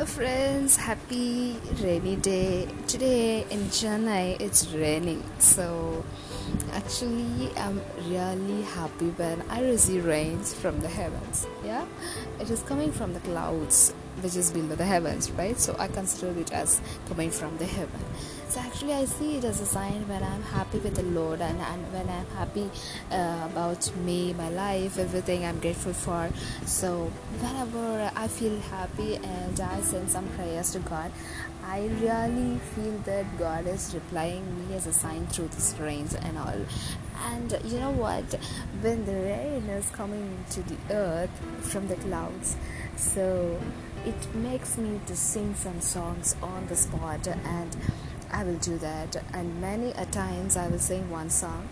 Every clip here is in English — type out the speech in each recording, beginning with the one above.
Hello, friends. Happy rainy day. Today in Chennai, it's raining. So, actually, I'm really happy when I receive rains from the heavens. Yeah, it is coming from the clouds, which is below the heavens, right? So, I consider it as coming from the heaven. So, actually, I see it as a sign when I'm happy with the Lord and, and when I'm happy uh, about me, my life, everything I'm grateful for. So, whenever I feel happy and I send some prayers to God, I really feel that God is replying me as a sign through these rains and all. And you know what? When the rain is coming to the earth from the clouds, so it makes me to sing some songs on the spot and I will do that. And many a times I will sing one song.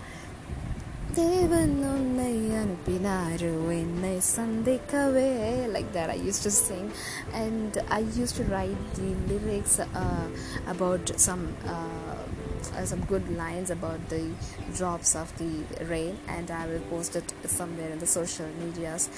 தேவன் உன்னை அனுப்பினாரு என்னை சந்திக்கவே like that I used to sing and I used to write the lyrics uh, about some uh, uh, some good lines about the drops of the rain and I will post it somewhere in the social medias.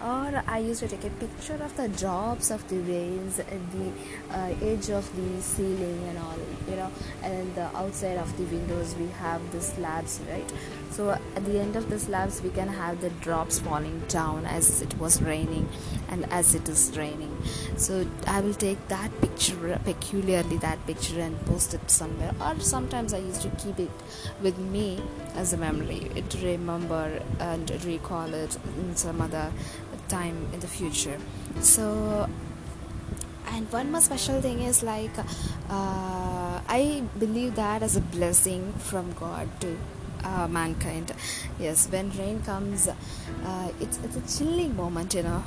Or I used to take a picture of the drops of the rains at the uh, edge of the ceiling and all you know and the outside of the windows we have the slabs right? So at the end of the slabs we can have the drops falling down as it was raining and as it is raining. So i will take that picture peculiarly that picture and post it somewhere. Or sometimes i used to keep it with me as a memory. To remember and recall it in some other time in the future. So and one more special thing is like uh, i believe that as a blessing from god to uh, mankind. Yes when rain comes uh, it's it's a chilling moment you know.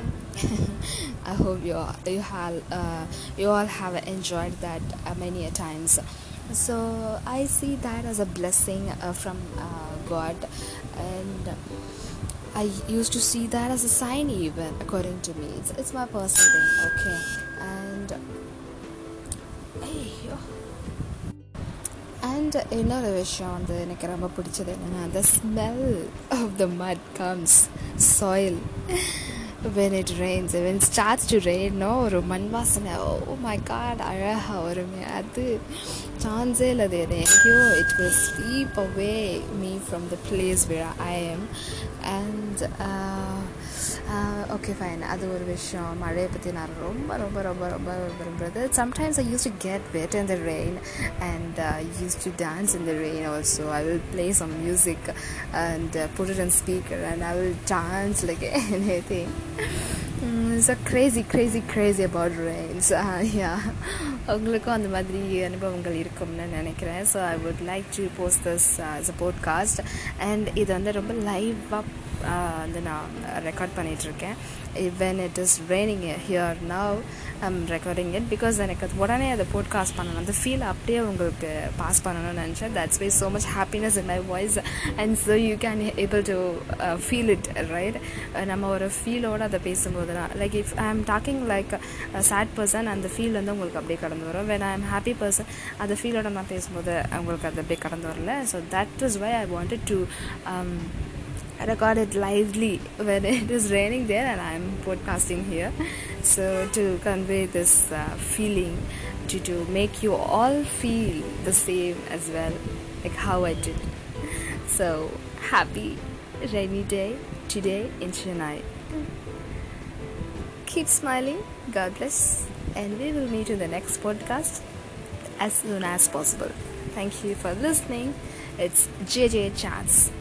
I hope you all, you have uh, you all have enjoyed that uh, many a times so i see that as a blessing uh, from uh, god and I used to see that as a sign, even according to me. It's, it's my personal thing, okay? And ஐயோ and இன்னொரு விஷயம் வந்து எனக்கு ரொம்ப பிடிச்சது என்னென்னா the smell of the மட் comes soil when it rains when it starts to rain no ஒரு மண் வாசனை ஓ மை காட் அழகாக வருமே அது சான்ஸே இல்லை அது எங்கேயோ it will sweep away me from the place where I am and okay fine அது ஒரு விஷயம் மழையை பற்றி நான் ரொம்ப ரொம்ப ரொம்ப ரொம்ப விரும்புகிறது sometimes I use to get wet in the rain and use to dance in the rain also I will play some music and put it in speaker and I will dance like any thing So crazy crazy crazy about rains yeah உங்களுக்கும் அந்த மாதிரி அனுபவங்கள் இருக்கும்னு நினைக்கிறேன். So I would like to post this as a podcast and இது வந்து ரொம்ப லைவாக வந்து நான் ரெக்கார்ட் பண்ணிகிட்ருக்கேன் when it is raining here now I'm recording it because எனக்கு அது உடனே அதை போட்காஸ்ட் பண்ணணும். அந்த ஃபீல் அப்படியே உங்களுக்கு பாஸ் பண்ணணும்னு நினச்சேன். That's why so much happiness in my voice and so you can able to feel it right நம்ம ஒரு ஃபீலோடு அதை பேசும்போது தான் like if I am talking like sad person அந்த ஃபீல் வந்து உங்களுக்கு அப்படியே கடந்து வரும். When I am happy person அந்த ஃபீலோட நான் பேசும்போது உங்களுக்கு அது அப்படியே கடந்து வரல. So that is why I wanted to record it lively when it is raining there and I'm podcasting here. So, to convey this uh, feeling, to, to make you all feel the same as well, like how I did. So, happy rainy day today in Chennai. Keep smiling, God bless, and we will meet in the next podcast as soon as possible. Thank you for listening. It's JJ Chance.